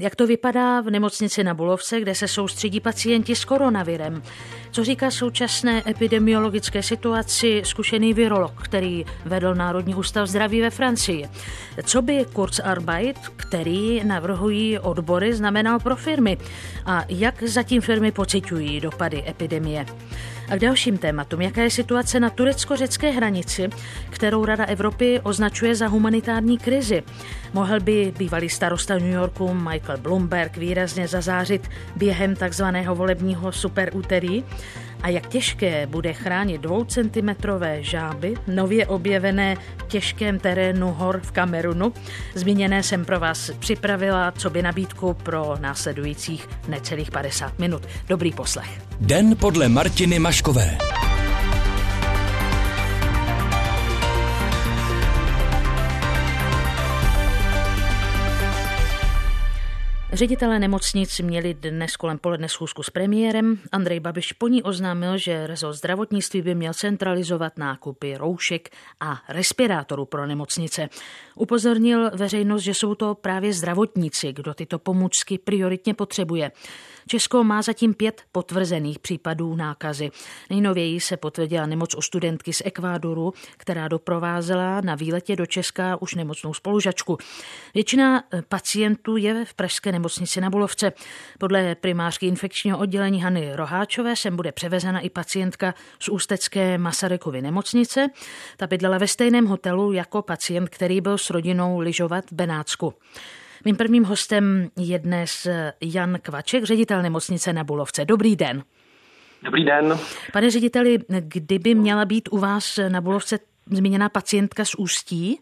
Jak to vypadá v nemocnici na Bulovce, kde se soustředí pacienti s koronavirem? Co říká současné epidemiologické situaci zkušený virolog, který vedl Národní ústav zdraví ve Francii? Co by Kurzarbeit, který navrhují odbory, znamenal pro firmy? A jak zatím firmy pociťují dopady epidemie? A k dalším tématům, jaká je situace na turecko-řecké hranici, kterou Rada Evropy označuje za humanitární krizi. Mohl by bývalý starosta New Yorku Michael Bloomberg výrazně zazářit během takzvaného volebního superúterý? A jak těžké bude chránit dvoucentimetrové žáby, nově objevené v těžkém terénu hor v Kamerunu? Zmíněné jsem pro vás připravila, co by nabídku pro následujících necelých 50 minut. Dobrý poslech. Den podle Martiny Maškové. Ředitelé nemocnic měli dnes kolem poledne schůzku s premiérem. Andrej Babiš po ní oznámil, že rezort zdravotnictví by měl centralizovat nákupy roušek a respirátorů pro nemocnice. Upozornil veřejnost, že jsou to právě zdravotníci, kdo tyto pomůcky prioritně potřebuje. Česko má zatím pět potvrzených případů nákazy. Nejnověji se potvrdila nemoc u studentky z Ekvádoru, která doprovázela na výletě do Česka už nemocnou spolužačku. Většina pacientů je v pražské nemocnici na Bulovce. Podle primářky infekčního oddělení Hany Roháčové sem bude převezena i pacientka z ústecké Masarykovy nemocnice. Ta bydlela ve stejném hotelu jako pacient, který byl s rodinou lyžovat v Benátsku. Mým prvním hostem je dnes Jan Kvaček, ředitel nemocnice na Bulovce. Dobrý den. Dobrý den. Pane řediteli, kdyby měla být u vás na Bulovce zmíněná pacientka z Ústí?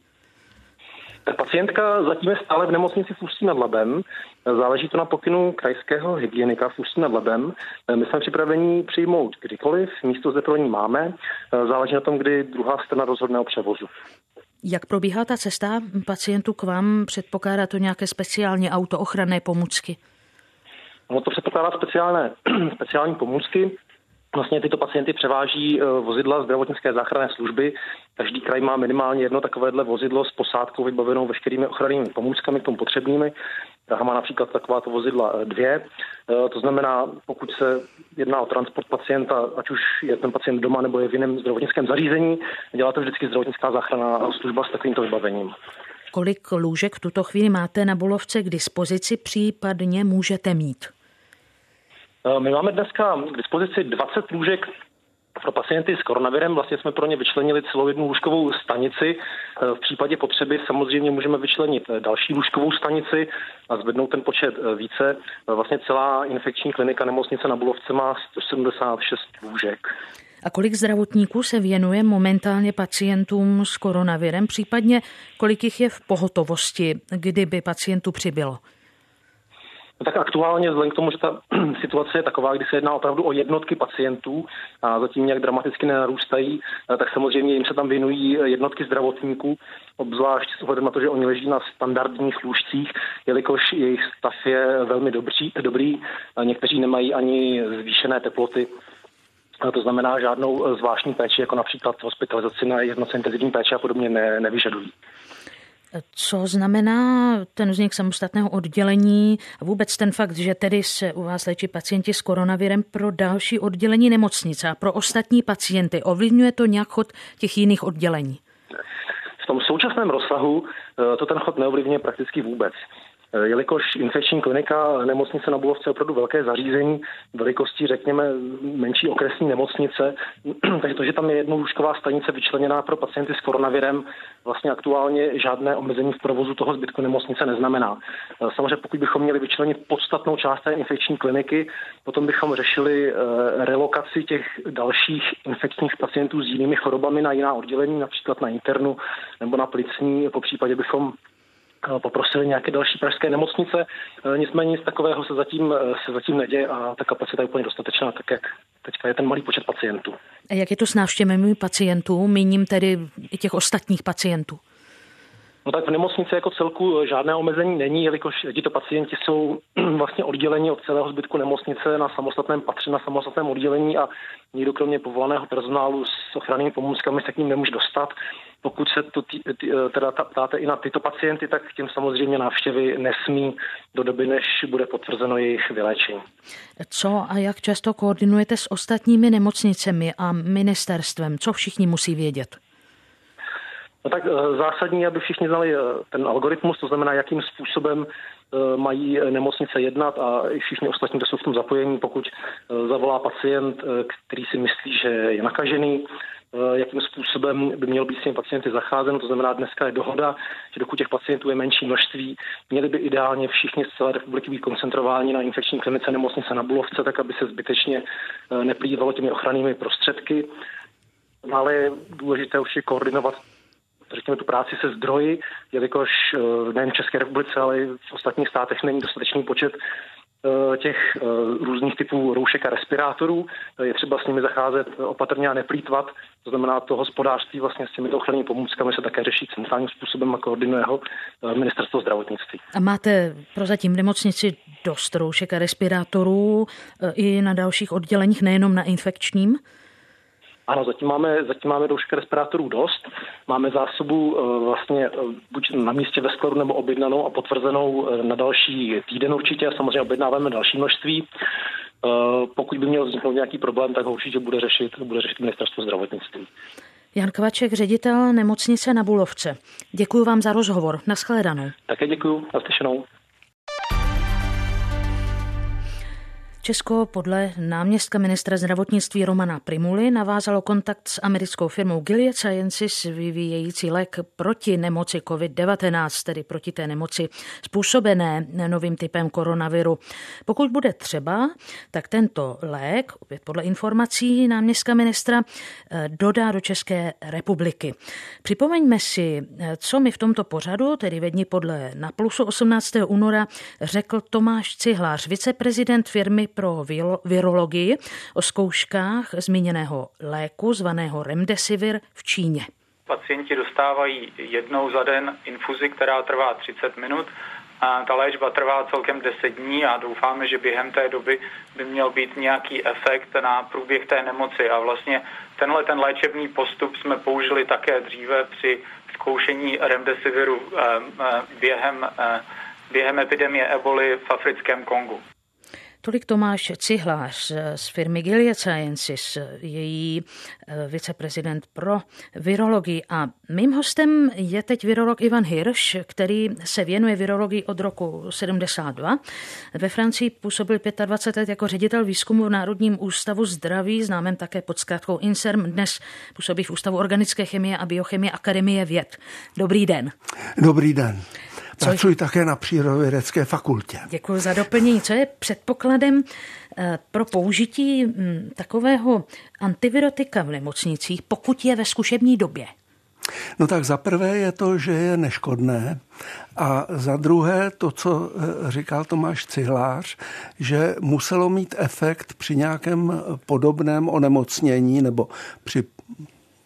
Ta pacientka zatím je stále v nemocnici v Ústí nad Labem. Záleží to na pokynu krajského hygienika v Ústí nad Labem. My jsme připraveni přijmout kdykoliv, místo zde pro ní máme. Záleží na tom, kdy druhá strana rozhodne o převozu. Jak probíhá ta cesta pacientů k vám? Předpokládá to nějaké speciální auto ochranné pomůcky? No to předpokládá speciální, speciální pomůcky. Vlastně tyto pacienty převáží eh, vozidla zdravotnické záchranné služby. Každý kraj má minimálně jedno takovéhle vozidlo s posádkou vybavenou veškerými ochrannými pomůckami, k tomu potřebnými. Praha má například takováto vozidla eh, dvě. Eh, to znamená, pokud se jedná o transport pacienta, ať už je ten pacient doma nebo je v jiném zdravotnickém zařízení, dělá to vždycky zdravotnická záchranná služba s takovýmto vybavením. Kolik lůžek v tuto chvíli máte na Bulovce k dispozici, případně můžete mít? Eh, my máme dneska k dispozici 20 lůžek pro pacienty s koronavirem vlastně jsme pro ně vyčlenili celou jednu lůžkovou stanici. Eh, v případě potřeby samozřejmě můžeme vyčlenit eh, další lůžkovou stanici a zvednout ten počet více. Vlastně celá infekční klinika nemocnice na Bulovce má 176 lůžek. A kolik zdravotníků se věnuje momentálně pacientům s koronavirem, případně kolik jich je v pohotovosti, kdyby pacientů přibylo? No tak aktuálně, vzhledem k tomu, že ta situace je taková, kdy se jedná opravdu o jednotky pacientů a zatím nějak dramaticky nenarůstají, eh, tak samozřejmě jim se tam věnují jednotky zdravotníků, obzvlášť s ohledem na to, že oni leží na standardních lůžcích, jelikož jejich stav je velmi dobrý, dobrý někteří nemají ani zvýšené teploty to znamená žádnou eh, zvláštní péči, jako například hospitalizaci na jednoce intenzivní péče a podobně ne, nevyžadují. Co znamená ten vznik samostatného oddělení a vůbec ten fakt, že tedy se u vás léčí pacienti s koronavirem pro další oddělení nemocnice a pro ostatní pacienty? Ovlivňuje to nějak chod těch jiných oddělení? V tom současném rozsahu eh, to ten chod neovlivňuje prakticky vůbec. Eh, jelikož infekční klinika nemocnice na Bulovce je opravdu velké zařízení, velikosti řekněme menší okresní nemocnice, takže to, že tam je jednolůžková stanice vyčleněná pro pacienty s koronavirem, vlastně aktuálně žádné omezení v provozu toho zbytku nemocnice neznamená. Eh, samozřejmě pokud bychom měli vyčlenit podstatnou část té infekční kliniky, potom bychom řešili eh, relokaci těch dalších infekčních pacientů s jinými chorobami na jiná oddělení, například na internu nebo na plicní, po případě bychom poprosili nějaké další pražské nemocnice. Eh, nicméně nic takového se zatím, eh, se zatím neděje a ta kapacita je úplně dostatečná, tak jak teďka je ten malý počet pacientů. A jak je to s návštěvami pacientů, míním tedy i těch ostatních pacientů? No tak v nemocnici jako celku žádné omezení není, jelikož tito pacienti jsou vlastně odděleni od celého zbytku nemocnice na samostatném patře, na samostatném oddělení a nikdo kromě povolaného personálu s ochrannými pomůckami se k ním nemůže dostat. Pokud se to tý, tý, teda ptáte i na tyto pacienty, tak tím samozřejmě návštěvy nesmí do doby, než bude potvrzeno jejich vyléčení. Co a jak často koordinujete s ostatními nemocnicemi a ministerstvem? Co všichni musí vědět? No tak eh, zásadní, aby všichni znali eh, ten algoritmus, to znamená, jakým způsobem eh, mají nemocnice jednat a všichni ostatní, kdo jsou v tom zapojení, pokud zavolá pacient, který si myslí, že je nakažený, jakým způsobem by měl být s těmi pacienty zacházen. To znamená, dneska je dohoda, že dokud těch pacientů je menší množství, měli by ideálně všichni z celé republiky být koncentrováni na infekční klinice nemocnice na Bulovce, tak aby se zbytečně neplývalo těmi ochrannými prostředky. Ale je důležité už je koordinovat řekněme, tu práci se zdroji, jelikož eh, nejen v České republice, ale i v ostatních státech není dostatečný počet eh, těch eh, různých typů roušek a respirátorů. Je třeba s nimi zacházet opatrně a neplýtvat. To znamená, to hospodářství vlastně s těmito ochrannými pomůckami se také řeší centrálním způsobem a koordinuje ho ministerstvo zdravotnictví. A máte prozatím v nemocnici dost roušek a respirátorů i na dalších odděleních, nejenom na infekčním? Ano, zatím máme, zatím máme roušek respirátorů dost. Máme zásobu uh, vlastně uh, buď na místě ve skladu nebo objednanou a potvrzenou uh, na další týden určitě a samozřejmě objednáváme další množství. Pokud by měl vzniknout nějaký problém, tak ho určitě bude řešit, bude řešit ministerstvo zdravotnictví. Jan Kvaček, ředitel nemocnice na Bulovce. Děkuji vám za rozhovor. Naschledanou. Také děkuji. Naslyšenou. Česko podle náměstka ministra zdravotnictví Romana Primuly navázalo kontakt s americkou firmou Gilead Sciences vyvíjející lék proti nemoci COVID-19, tedy proti té nemoci způsobené novým typem koronaviru. Pokud bude třeba, tak tento lék, opět podle informací náměstka ministra, eh, dodá do České republiky. Připomeňme si, eh, co mi v tomto pořadu, tedy ve dní podle na plusu 18. února, řekl Tomáš Cihlář, viceprezident firmy pro virologii o zkouškách zmíněného léku zvaného Remdesivir v Číně. Pacienti dostávají jednou za den infuzi, která trvá 30 minut. A ta léčba trvá celkem 10 dní a doufáme, že během té doby by měl být nějaký efekt na průběh té nemoci. A vlastně tenhle ten léčebný postup jsme použili také dříve při zkoušení remdesiviru eh, eh, během, eh, během epidemie eboli v africkém Kongu. Tolik Tomáš Cihlář z firmy Gilead Sciences, její eh, viceprezident pro virologii. A mým hostem je teď virolog Ivan Hirsch, který se věnuje virologii od roku 72. Ve Francii působil 25 let jako ředitel výzkumu v Národním ústavu zdraví, známém také pod zkrátkou INSERM. Dnes působí v Ústavu organické chemie a biochemie Akademie věd. Dobrý den. Dobrý den. Pracuji Co... také na přírodovědecké fakultě. Děkuji za doplnění. Co je předpokladem eh, pro použití hm, takového antivirotika v nemocnicích, pokud je ve zkušební době? No tak za prvé je to, že je neškodné a za druhé to, co eh, říkal Tomáš Cihlář, že muselo mít efekt při nějakém podobném onemocnění nebo při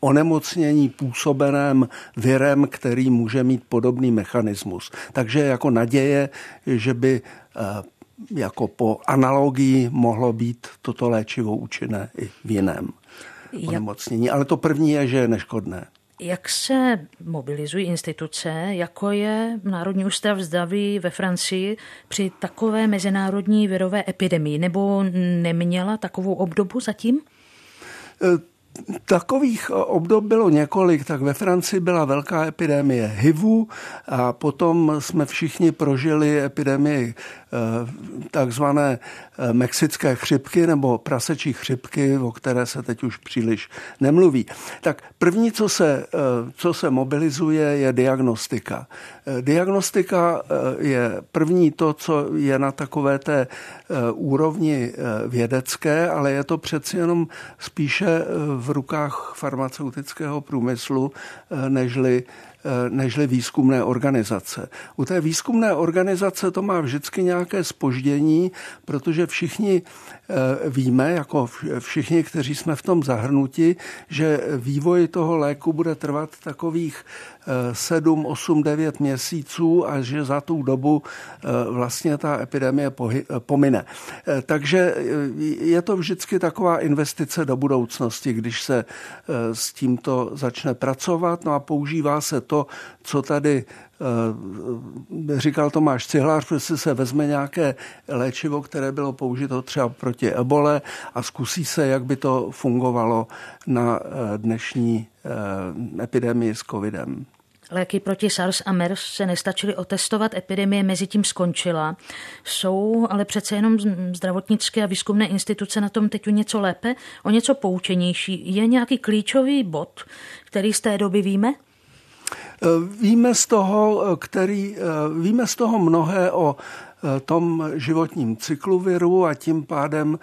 onemocnění působeném virem, který může mít podobný mechanismus. Takže jako naděje, že by eh, jako po analogii mohlo být toto léčivo účinné i v jiném onemocnění. Ale to první je, že je neškodné. Jak se mobilizují instituce, jako je Národní ústav zdraví ve Francii při takové mezinárodní virové epidemii? Nebo neměla takovou obdobu zatím? Takových eh, obdob bylo několik, tak ve Francii byla velká epidemie HIVu a potom jsme všichni prožili epidemii Eh, takzvané mexické chřipky nebo prasečí chřipky, o které se teď už příliš nemluví. Tak první, co se, eh, co se mobilizuje, je diagnostika. Diagnostika je první to, co je na takové té úrovni vědecké, ale je to přeci jenom spíše v rukách farmaceutického průmyslu, nežli nežli výzkumné organizace. U té výzkumné organizace to má vždycky nějaké spoždění, protože všichni víme, jako všichni, kteří jsme v tom zahrnuti, že vývoj toho léku bude trvat takových 7, 8, 9 měsíců a že za tu dobu vlastně ta epidemie pomine. Takže je to vždycky taková investice do budoucnosti, když se s tímto začne pracovat. No a používá se to, co tady eh, říkal Tomáš Cihlář, prostě se vezme nějaké léčivo, které bylo použito třeba proti ebole a zkusí se, jak by to fungovalo na eh, dnešní eh, epidemii s covidem. Léky proti SARS a MERS se nestačily otestovat, epidemie mezi tím skončila. Jsou ale přece jenom zdravotnické a výzkumné instituce na tom teď něco lépe, o něco poučenější. Je nějaký klíčový bod, který z té doby víme? Víme z toho, který, víme z toho mnohé o tom životním cyklu viru a tím pádem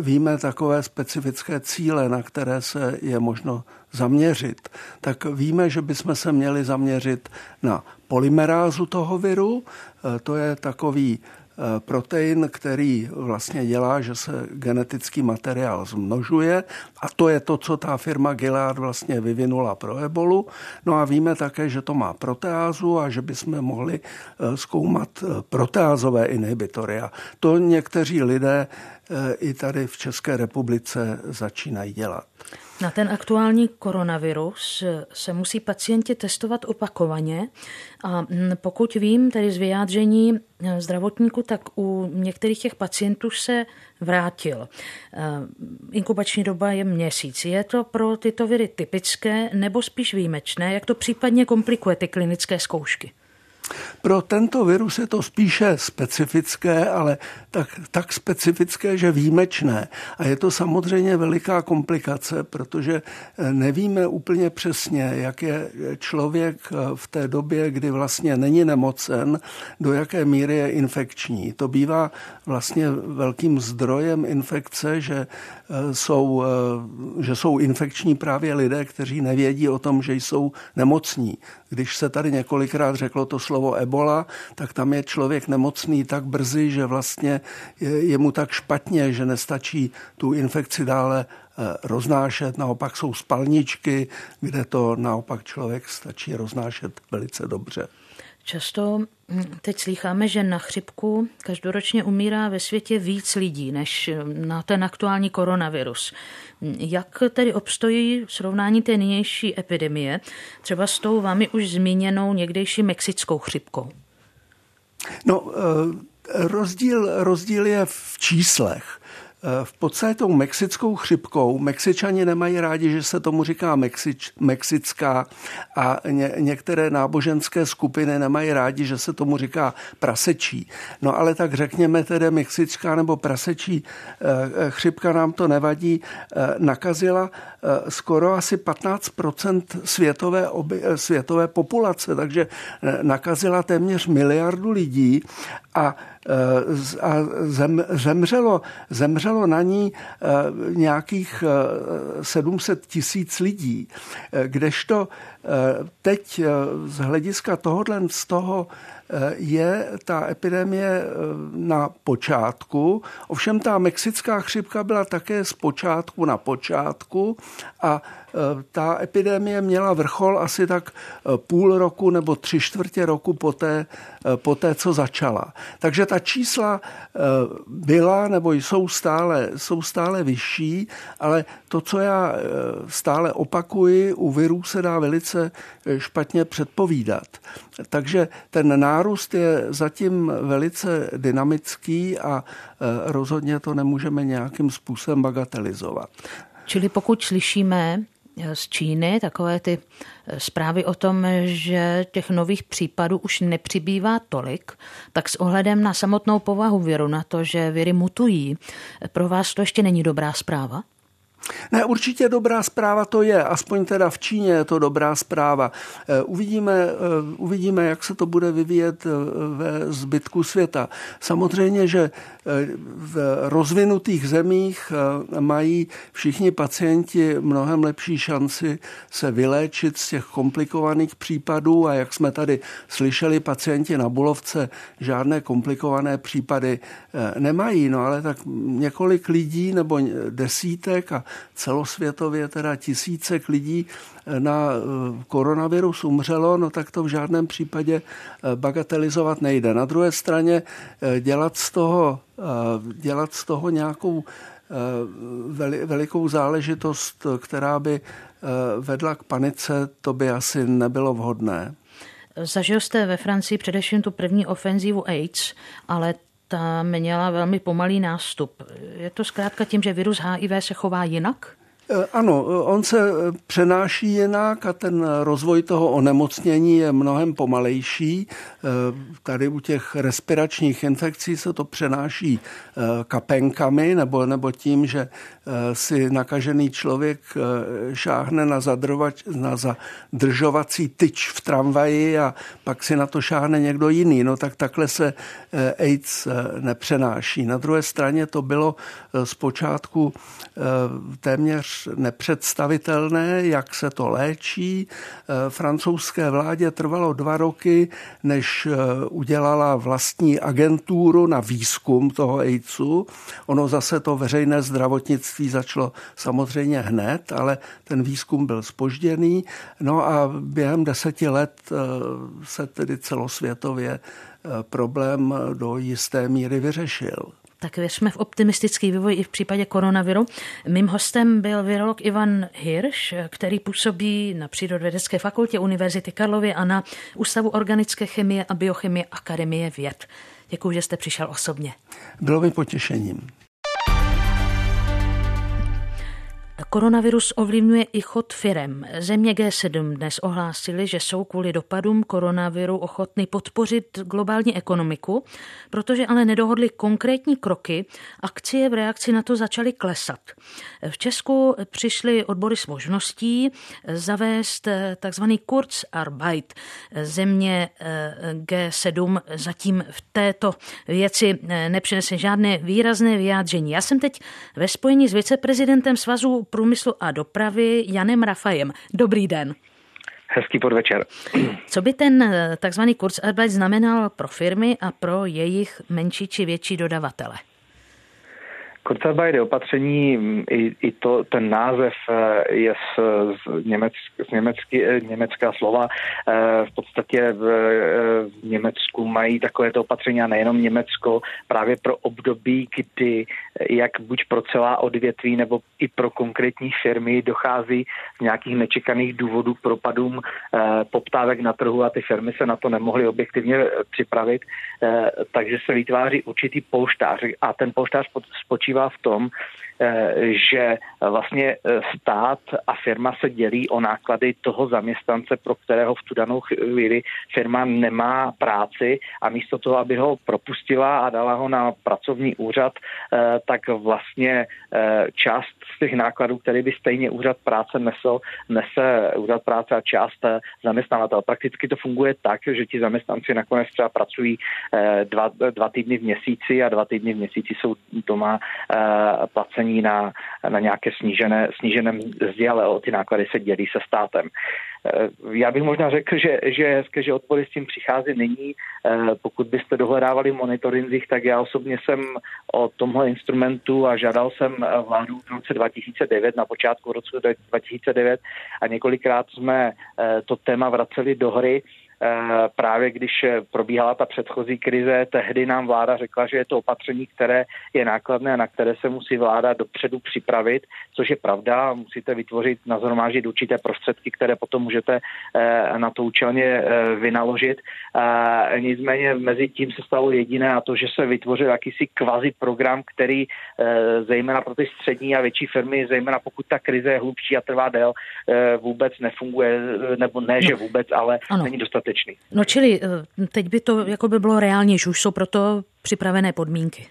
víme takové specifické cíle, na které se je možno zaměřit, tak víme, že bychom se měli zaměřit na polymerázu toho viru. E, to je takový e, protein, který vlastně dělá, že se genetický materiál zmnožuje a to je to, co ta firma Gilead vlastně vyvinula pro ebolu. No a víme také, že to má proteázu a že bychom mohli e, zkoumat proteázové inhibitory. A to někteří lidé i tady v České republice začínají dělat. Na ten aktuální koronavirus se musí pacienti testovat opakovaně a pokud vím, tedy z vyjádření zdravotníku, tak u některých těch pacientů se vrátil. Inkubační doba je měsíc. Je to pro tyto viry typické nebo spíš výjimečné? Jak to případně komplikuje ty klinické zkoušky? Pro tento virus je to spíše specifické, ale tak, tak specifické, že výjimečné. A je to samozřejmě veliká komplikace, protože eh, nevíme úplně přesně, jak je člověk eh, v té době, kdy vlastně není nemocen, do jaké míry je infekční. To bývá vlastně velkým zdrojem infekce, že eh, jsou, že jsou infekční právě lidé, kteří nevědí o tom, že jsou nemocní. Když se tady několikrát řeklo to slovo ebola, tak tam je člověk nemocný tak brzy, že vlastně je, je mu tak špatně, že nestačí tu infekci dále eh, roznášet. Naopak jsou spalničky, kde to naopak člověk stačí roznášet velice dobře. Často hm, teď slycháme, že na chřipku každoročně umírá ve světě víc lidí než na ten aktuální koronavirus. Jak tedy obstojí srovnání té nynější epidemie třeba s tou vámi už zmíněnou někdejší mexickou chřipkou? No, eh, rozdíl, rozdíl je v číslech. Eh, v podstatě tou mexickou chřipkou Mexičani nemají rádi, že se tomu říká Mexič, mexická a ně, některé náboženské skupiny nemají rádi, že se tomu říká prasečí. No ale tak řekněme tedy mexická nebo prasečí eh, chřipka nám to nevadí, eh, nakazila skoro asi 15% světové, oby, světové populace, takže nakazila téměř miliardu lidí a a zem, zemřelo, zemřelo na ní eh, nějakých 700 eh, tisíc lidí, kdežto teď z hlediska tohohle z toho je ta epidemie na počátku. Ovšem ta mexická chřipka byla také z počátku na počátku a Eh, ta epidemie měla vrchol asi tak eh, půl roku nebo tři čtvrtě roku poté, eh, poté co začala. Takže ta čísla byla nebo jsou stále, jsou stále vyšší, ale to, co já stále opakuji, u virů se dá velice špatně předpovídat. Takže ten nárůst je zatím velice dynamický a rozhodně to nemůžeme nějakým způsobem bagatelizovat. Čili pokud slyšíme z Číny, takové ty eh, zprávy o tom, že těch nových případů už nepřibývá tolik, tak s ohledem na samotnou povahu viru, na to, že viry mutují, pro vás to ještě není dobrá zpráva? Ne, určitě dobrá zpráva to je, aspoň teda v Číně je to dobrá zpráva. Eh, uvidíme, eh, uvidíme jak se to bude vyvíjet eh, ve zbytku světa. Samozřejmě, že v rozvinutých zemích mají všichni pacienti mnohem lepší šanci se vyléčit z těch komplikovaných případů a jak jsme tady slyšeli, pacienti na Bulovce žádné komplikované případy nemají, no ale tak několik lidí nebo desítek a celosvětově teda tisícek lidí eh, na eh, koronavirus umřelo, no tak to v žádném případě eh, bagatelizovat nejde. Na druhé straně dělat z toho, dělat z toho nějakou velikou záležitost, která by vedla k panice, to by asi nebylo vhodné. Zažil jste ve Francii především tu první ofenzívu AIDS, ale ta měla velmi pomalý nástup. Je to zkrátka tím, že virus HIV se chová jinak? Eh, ano, eh, on se eh, přenáší jinak a ten rozvoj toho onemocnění je mnohem pomalejší. Tady u těch respiračních infekcí se to přenáší kapenkami nebo, nebo tím, že si nakažený člověk šáhne na, zadrovač, na zadržovací tyč v tramvaji a pak si na to šáhne někdo jiný. No tak takhle se AIDS nepřenáší. Na druhé straně to bylo zpočátku téměř nepředstavitelné, jak se to léčí. Eh, francouzské vládě trvalo dva roky, než eh, udělala vlastní agenturu na výzkum toho AIDSu. Ono zase to veřejné zdravotnictví začalo samozřejmě hned, ale ten výzkum byl spožděný. No a během deseti let eh, se tedy celosvětově problém do jisté míry vyřešil. Tak věřme v optimistický vývoj i v případě koronaviru. Mým hostem byl virolog Ivan Hirš, který působí na Přírodovědecké fakultě Univerzity Karlovy a na Ústavu organické chemie a biochemie Akademie věd. Děkuji, že jste přišel osobně. Bylo mi potěšením. Koronavirus ovlivňuje i chod firem. Země G7 dnes ohlásili, že jsou kvůli dopadům koronaviru ochotny podpořit globální ekonomiku, protože ale nedohodli konkrétní kroky, akcie v reakci na to začaly klesat. V Česku přišly odbory s možností zavést takzvaný Kurzarbeit. Země eh, G7 zatím v této věci eh, nepřinese žádné výrazné vyjádření. Já jsem teď ve spojení s viceprezidentem svazu průmyslu a dopravy Janem Rafajem. Dobrý den. Hezký podvečer. Co by ten eh, takzvaný Kurzarbeit znamenal pro firmy a pro jejich menší či větší dodavatele? Kurzarbeit je opatření, i, i to, ten název eh, je z, z, německ, z německy, eh, německá slova. Eh, v podstatě v, v Německu mají takovéto opatření a nejenom Německo právě pro období, kdy jak buď pro celá odvětví nebo i pro konkrétní firmy dochází z nějakých nečekaných důvodů k propadům poptávek na trhu a ty firmy se na to nemohly objektivně připravit, takže se vytváří určitý polštář a ten polštář spočívá spočívá v tom, že vlastně eh, stát a firma se dělí o náklady toho zaměstnance, pro kterého v tu danou chvíli firma nemá práci a místo toho, aby ho propustila a dala ho na pracovní úřad, eh, tak vlastně část z těch nákladů, které by stejně úřad práce nesl, nese úřad práce a část zaměstnavatel. Prakticky to funguje tak, že ti zaměstnanci nakonec třeba pracují dva, dva týdny v měsíci a dva týdny v měsíci jsou doma placení nařízení na, na nějaké snížené, sníženém zdi, ale o ty náklady se dělí se státem. Eh, já bych možná řekl, že, že je hezké, že odpory s tím přichází nyní. Eh, pokud byste dohledávali monitoringzích, tak já osobně jsem o tomhle instrumentu a žádal jsem vládu v roce 2009, na počátku roku 2009 a několikrát jsme eh, to téma vraceli do hry. Eh, právě když probíhala ta předchozí krize, tehdy nám vláda řekla, že je to opatření, které je nákladné a na které se musí vláda dopředu připravit, což je pravda. Musíte vytvořit, nazormážit určité prostředky, které potom můžete eh, na to účelně eh, vynaložit. Nicméně mezi tím se stalo jediné a to, že se vytvořil jakýsi kvazi program, který zejména pro ty střední a větší firmy, zejména pokud ta krize je hlubší a trvá dél, vůbec nefunguje, nebo ne, že vůbec, ale ano. není dostatečný dostatečný. No čili eh, teď by to jako by bylo reálně, že už jsou proto připravené podmínky.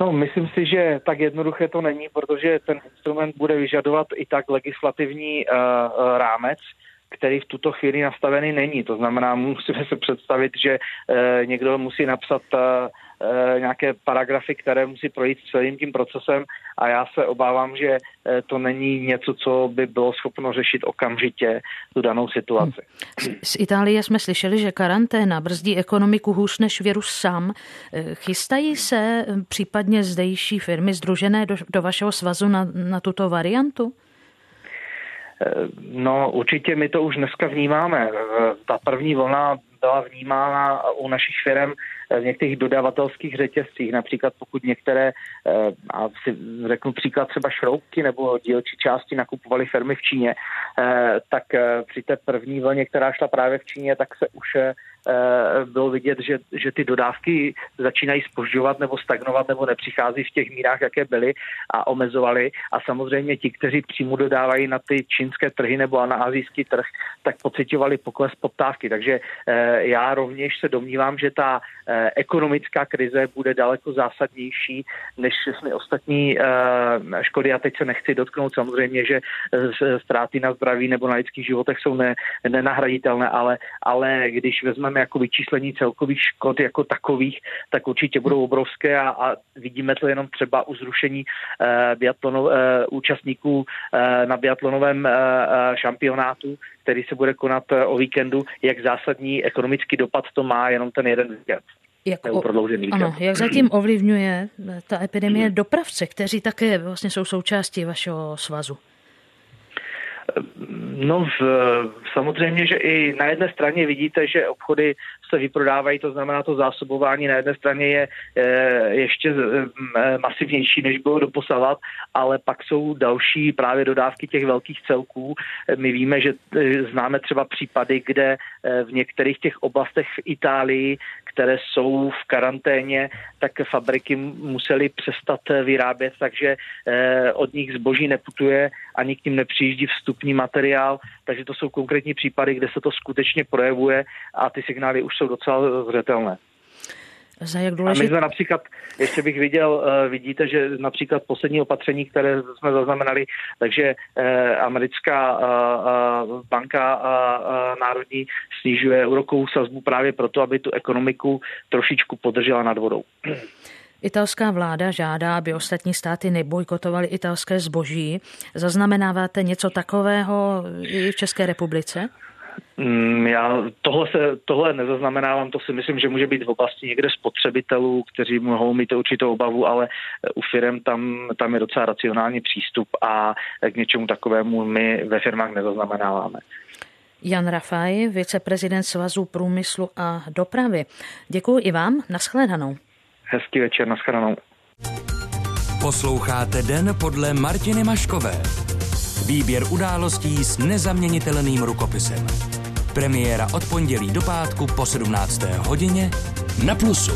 No, myslím si, že tak jednoduché to není, protože ten instrument bude vyžadovat i tak legislativní uh, rámec, který v tuto chvíli nastavený není. To znamená, musíme se představit, že uh, někdo musí napsat uh, Eh, nějaké paragrafy, které musí projít celým tím procesem a já se obávám, že eh, to není něco, co by bylo schopno řešit okamžitě tu danou situaci. Z Itálie jsme slyšeli, že karanténa brzdí ekonomiku hůř než virus sám. Eh, chystají se případně zdejší firmy združené do, do vašeho svazu na, na tuto variantu? No určitě my to už dneska vnímáme. Ta první vlna byla vnímána u našich firm v některých dodavatelských řetězcích, například pokud některé, eh, a si řeknu příklad třeba šroubky nebo dílčí části nakupovali firmy v Číně, eh, tak eh, při té první vlně, která šla právě v Číně, tak se už Eh, bylo vidět, že, že ty dodávky začínají spožďovat nebo stagnovat nebo nepřichází v těch mírách, jaké byly a omezovali. A samozřejmě ti, kteří přímo dodávají na ty čínské trhy nebo na azijský trh, tak pocitovali pokles poptávky. Takže eh, já rovněž se domnívám, že ta eh, ekonomická krize bude daleko zásadnější než všechny ostatní škody. A teď se nechci dotknout samozřejmě, že ztráty na zdraví nebo na lidských životech jsou ne, nenahraditelné, ale, ale když vezmeme jako vyčíslení celkových škod jako takových, tak určitě budou obrovské a, a vidíme to jenom třeba u zrušení uh, biatlonov, účastníků na biatlonovém šampionátu, který se bude konat o víkendu, jak zásadní ekonomický dopad to má jenom ten jeden víkend. Jak, o, ano, jak zatím ovlivňuje ta epidemie dopravce, kteří také vlastně jsou součástí vašeho svazu? No v, samozřejmě, že i na jedné straně vidíte, že obchody se vyprodávají, to znamená to zásobování na jedné straně je e, ještě e, masivnější, než bylo doposavat, ale pak jsou další právě dodávky těch velkých celků. My víme, že e, známe třeba případy, kde v některých těch oblastech v Itálii, které jsou v karanténě, tak fabriky musely přestat vyrábět, takže od nich zboží neputuje, ani k ním nepřijíždí vstupní materiál, takže to jsou konkrétní případy, kde se to skutečně projevuje a ty signály už jsou docela zřetelné. Za jak důležit... A my jsme například, ještě bych viděl, uh, vidíte, že například poslední opatření, které jsme zaznamenali, takže uh, americká uh, banka národní snižuje úrokovou sazbu právě proto, aby tu ekonomiku trošičku podržela nad vodou. Italská vláda žádá, aby ostatní státy nebojkotovaly italské zboží. Zaznamenáváte něco takového i v České republice? Mm, já tohle, se, tohle nezaznamenávám, to si myslím, že může být v oblasti někde spotřebitelů, kteří mohou mít určitou obavu, ale u firm tam, tam je docela racionální přístup a k něčemu takovému my ve firmách nezaznamenáváme. Jan Rafaj, viceprezident Svazu průmyslu a dopravy. Děkuji i vám, nashledanou. Hezký večer, nashledanou. Posloucháte Den podle Martiny Maškové. Výběr událostí s nezaměnitelným rukopisem. Premiéra od pondělí do pátku po 17. hodině na Plusu.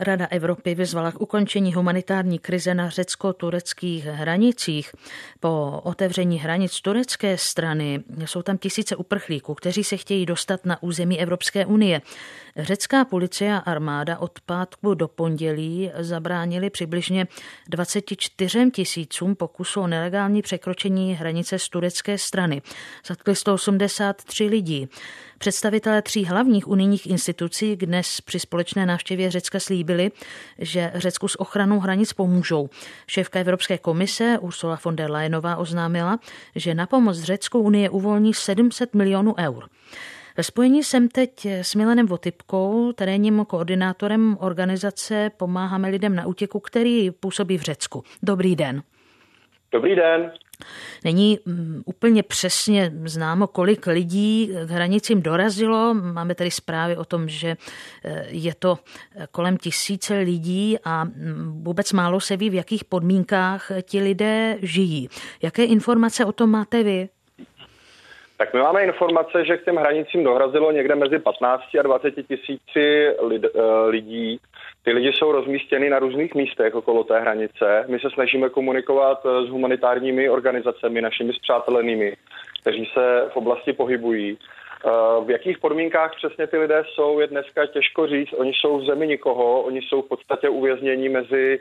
Rada Evropy vyzvala k ukončení humanitární krize na řecko-tureckých hranicích. Po otevření hranic turecké strany jsou tam tisíce uprchlíků, kteří se chtějí dostat na území Evropské unie. Řecká policie a armáda od pátku do pondělí zabránili přibližně 24 tisícům pokusů o nelegální překročení hranice z turecké strany. Zatkli 183 lidí. Představitelé tří hlavních unijních institucí dnes při společné návštěvě Řecka slíbili, že Řecku s ochranou hranic pomůžou. Šéfka Evropské komise Ursula von der Leyenová oznámila, že na pomoc Řecku Unie uvolní 700 milionů eur. Ve spojení jsem teď s Milanem Votypkou, terénním koordinátorem organizace Pomáháme lidem na útěku, který působí v Řecku. Dobrý den. Dobrý den. Není mm, úplně přesně známo, kolik lidí k hranicím dorazilo. Máme tedy zprávy o tom, že eh, je to eh, kolem tisíce lidí a mm, vůbec málo se ví, v jakých podmínkách ti lidé žijí. Jaké informace o tom máte vy? Tak my máme informace, že k těm hranicím dohrazilo někde mezi 15 a 20 tisíci lid, eh, lidí. Ty lidi jsou rozmístěny na různých místech okolo té hranice. My se snažíme komunikovat eh, s humanitárními organizacemi, našimi zpřátelenými, kteří se v oblasti pohybují. V jakých podmínkách přesně ty lidé jsou, je dneska těžko říct. Oni jsou v zemi nikoho, oni jsou v podstatě uvězněni mezi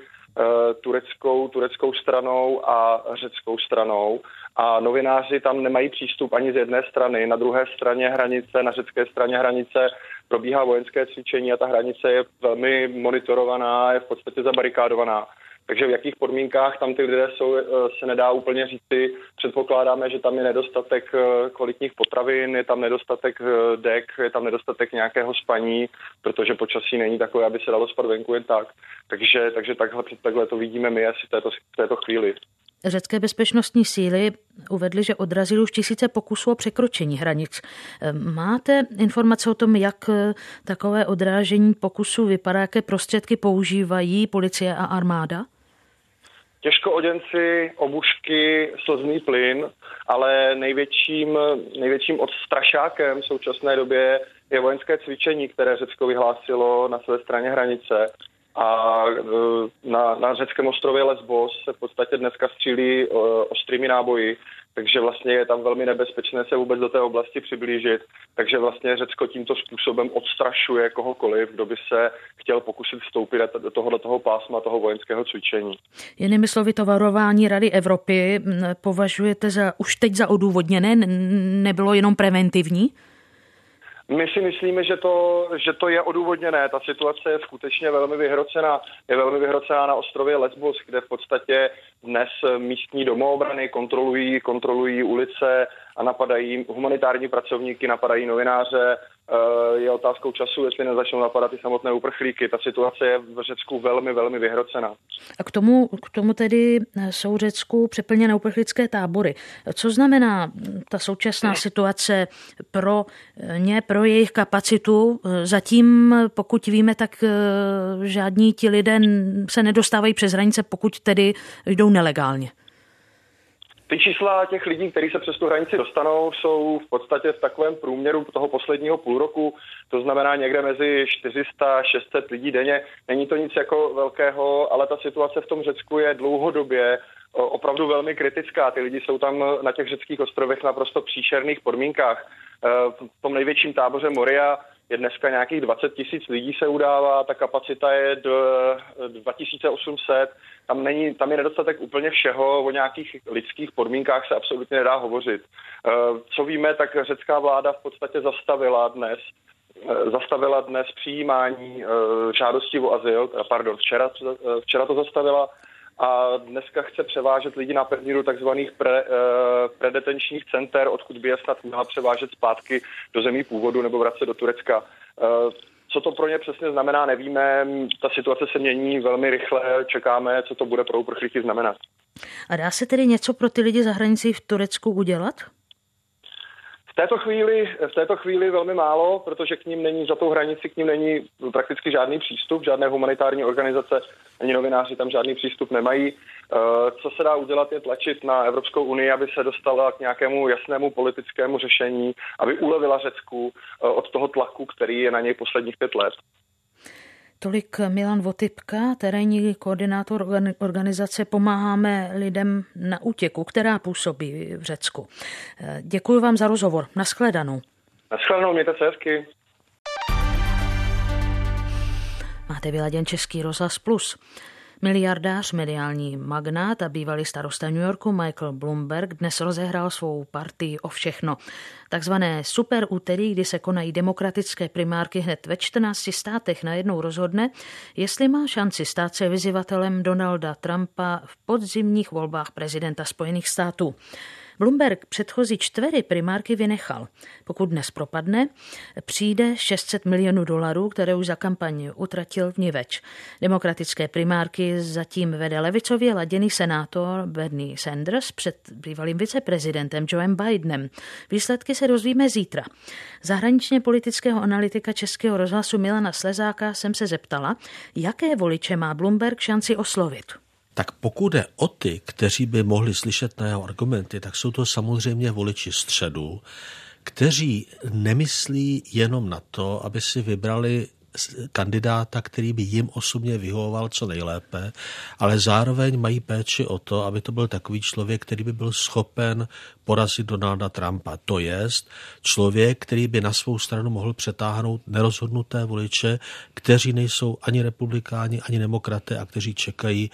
tureckou, tureckou stranou a řeckou stranou a novináři tam nemají přístup ani z jedné strany. Na druhé straně hranice, na řecké straně hranice probíhá vojenské cvičení a ta hranice je velmi monitorovaná, je v podstatě zabarikádovaná. Takže v jakých podmínkách tam ty lidé jsou, eh, se nedá úplně říci. Předpokládáme, že tam je nedostatek eh, kvalitních potravin, je tam nedostatek eh, dek, je tam nedostatek nějakého spaní, protože počasí není takové, aby se dalo spat venku jen tak. Takže, takže takhle, takhle to vidíme my asi v této, v této chvíli. Řecké bezpečnostní síly uvedly, že odrazili už tisíce pokusů o překročení hranic. Máte informace o tom, jak takové odrážení pokusů vypadá, jaké prostředky používají policie a armáda? Těžkooděnci, obušky, slzný plyn, ale největším, největším odstrašákem v současné době je vojenské cvičení, které Řecko vyhlásilo na své straně hranice. A e, na, na řeckém ostrově Lesbos se v podstatě dneska střílí e, ostrými náboji, takže vlastně je tam velmi nebezpečné se vůbec do té oblasti přiblížit. Takže vlastně Řecko tímto způsobem odstrašuje kohokoliv, kdo by se chtěl pokusit vstoupit do toho, do toho pásma toho vojenského cvičení. Jinými slovy, to varování Rady Evropy považujete za, už teď za odůvodněné? Nebylo jenom preventivní? My si myslíme, že to, že to je odůvodněné. Ta situace je skutečně velmi vyhrocená. Je velmi vyhrocená na ostrově Lesbos, kde v podstatě dnes místní domoobrany kontrolují, kontrolují ulice a napadají humanitární pracovníky, napadají novináře, je otázkou času, jestli nezačnou napadat i samotné uprchlíky. Ta situace je v Řecku velmi, velmi vyhrocená. A k tomu, k tomu tedy jsou v Řecku přeplněné uprchlické tábory. Co znamená ta současná situace pro ně, pro jejich kapacitu? Zatím, pokud víme, tak eh, žádní ti lidé se nedostávají přes hranice, pokud tedy jdou nelegálně. Ty čísla těch lidí, kteří se přes tu hranici dostanou, jsou v podstatě v takovém průměru toho posledního půl roku, to znamená někde mezi 400 a 600 lidí denně. Není to nic jako velkého, ale ta situace v tom Řecku je dlouhodobě opravdu velmi kritická. Ty lidi jsou tam na těch řeckých ostrovech naprosto příšerných podmínkách. E, v tom největším táboře Moria je dneska nějakých 20 tisíc lidí se udává, ta kapacita je do 2800, tam, není, tam je nedostatek úplně všeho, o nějakých lidských podmínkách se absolutně nedá hovořit. Eh, co víme, tak řecká vláda v podstatě zastavila dnes eh, zastavila dnes přijímání eh, žádostí o azyl, pardon, včera, včera to zastavila a dneska chce převážet lidi na pevniru takzvaných pre, predetenčních center, odkud by je snad měla převážet zpátky do zemí původu nebo vracet do Turecka. Co to pro ně přesně znamená, nevíme. Ta situace se mění velmi rychle, čekáme, co to bude pro uprchlíky znamenat. A dá se tedy něco pro ty lidi za hranicí v Turecku udělat? V této chvíli, v této chvíli velmi málo, protože k ním není, za tou hranici k ním není prakticky žádný přístup, žádné humanitární organizace ani novináři tam žádný přístup nemají. Eh, co se dá udělat, je tlačit na Evropskou unii, aby se dostala k nějakému jasnému politickému řešení, aby ulevila Řecku eh, od toho tlaku, který je na něj posledních pět let. Tolik Milan Votypka, terénní koordinátor organizace Pomáháme lidem na útěku, která působí v Řecku. Eh, děkuji vám za rozhovor. Naschledanou. Naschledanou, mějte se hezky. Máte vyladěn Český rozhlas plus. Miliardář, mediální magnát a bývalý starosta New Yorku Michael Bloomberg dnes rozehrál svou partii o všechno. Takzvané super úterý, kdy se konají demokratické primárky hned ve 14 státech najednou rozhodne, jestli má šanci stát se vyzývatelem Donalda Trumpa v podzimních volbách prezidenta Spojených států. Bloomberg předchozí čtvery primárky vynechal. Pokud dnes propadne, přijde 600 milionů dolarů, které už za kampaň utratil v Niveč. Demokratické primárky zatím vede levicově laděný senátor Bernie Sanders před bývalým viceprezidentem Joeem Bidenem. Výsledky se dozvíme zítra. Zahraničně politického analytika Českého rozhlasu Milana Slezáka jsem se zeptala, jaké voliče má Bloomberg šanci oslovit tak pokud jde o ty, kteří by mohli slyšet na jeho argumenty, tak jsou to samozřejmě voliči středu, kteří nemyslí jenom na to, aby si vybrali kandidáta, který by jim osobně vyhovoval co nejlépe, ale zároveň mají péči o to, aby to byl takový člověk, který by byl schopen porazit Donalda Trumpa. To jest člověk, který by na svou stranu mohl přetáhnout nerozhodnuté voliče, kteří nejsou ani republikáni, ani demokraté a kteří čekají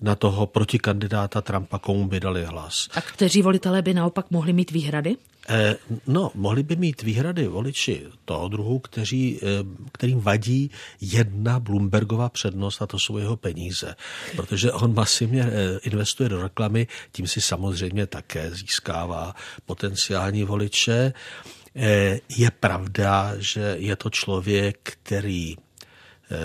na toho protikandidáta Trumpa, komu by dali hlas. A kteří volitelé by naopak mohli mít výhrady? Eh, no, mohli by mít výhrady voliči toho druhu, kteří, eh, kterým vadí jedna Bloombergova přednost a to jsou jeho peníze. Protože on masivně eh, investuje do reklamy, tím si samozřejmě také získává potenciální voliče. Je pravda, že je to člověk, který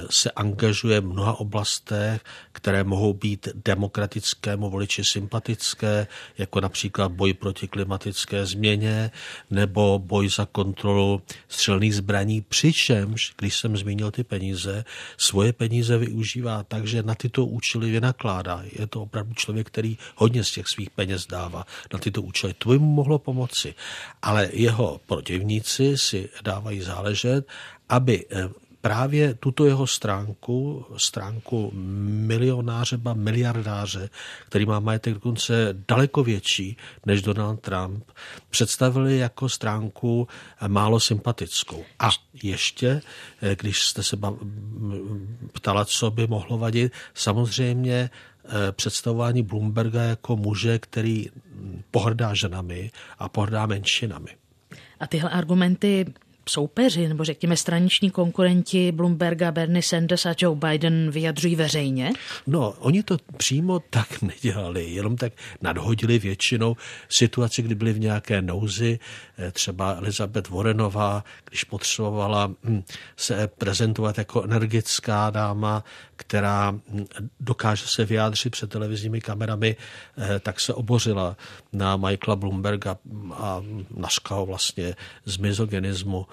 se angažuje v mnoha oblastech, které mohou být demokratickému voliči sympatické, jako například boj proti klimatické změně nebo boj za kontrolu střelných zbraní, přičemž, když jsem zmínil ty peníze, svoje peníze využívá tak, že na tyto účely vynakládá. Je to opravdu člověk, který hodně z těch svých peněz dává na tyto účely. To by mu mohlo pomoci. Ale jeho protivníci si dávají záležet, aby eh, právě tuto jeho stránku, stránku milionáře, ba miliardáře, který má majetek dokonce daleko větší než Donald Trump, představili jako stránku málo sympatickou. A ještě, eh, když jste se ptala, co by mohlo vadit, samozřejmě eh, představování Bloomberga jako muže, který pohrdá ženami a pohrdá menšinami. A tyhle argumenty soupeři nebo řekněme straniční konkurenti Bloomberga, Bernie Sanders a Joe Biden vyjadřují veřejně? No, oni to přímo tak nedělali, jenom tak nadhodili většinou situaci, kdy byli v nějaké nouzi, eh, třeba Elizabeth Warrenová, když potřebovala hm, se prezentovat jako energická dáma, která hm, dokáže se vyjádřit před televizními kamerami, eh, tak se obořila na Michaela Bloomberga a naška ho vlastně z mizogenismu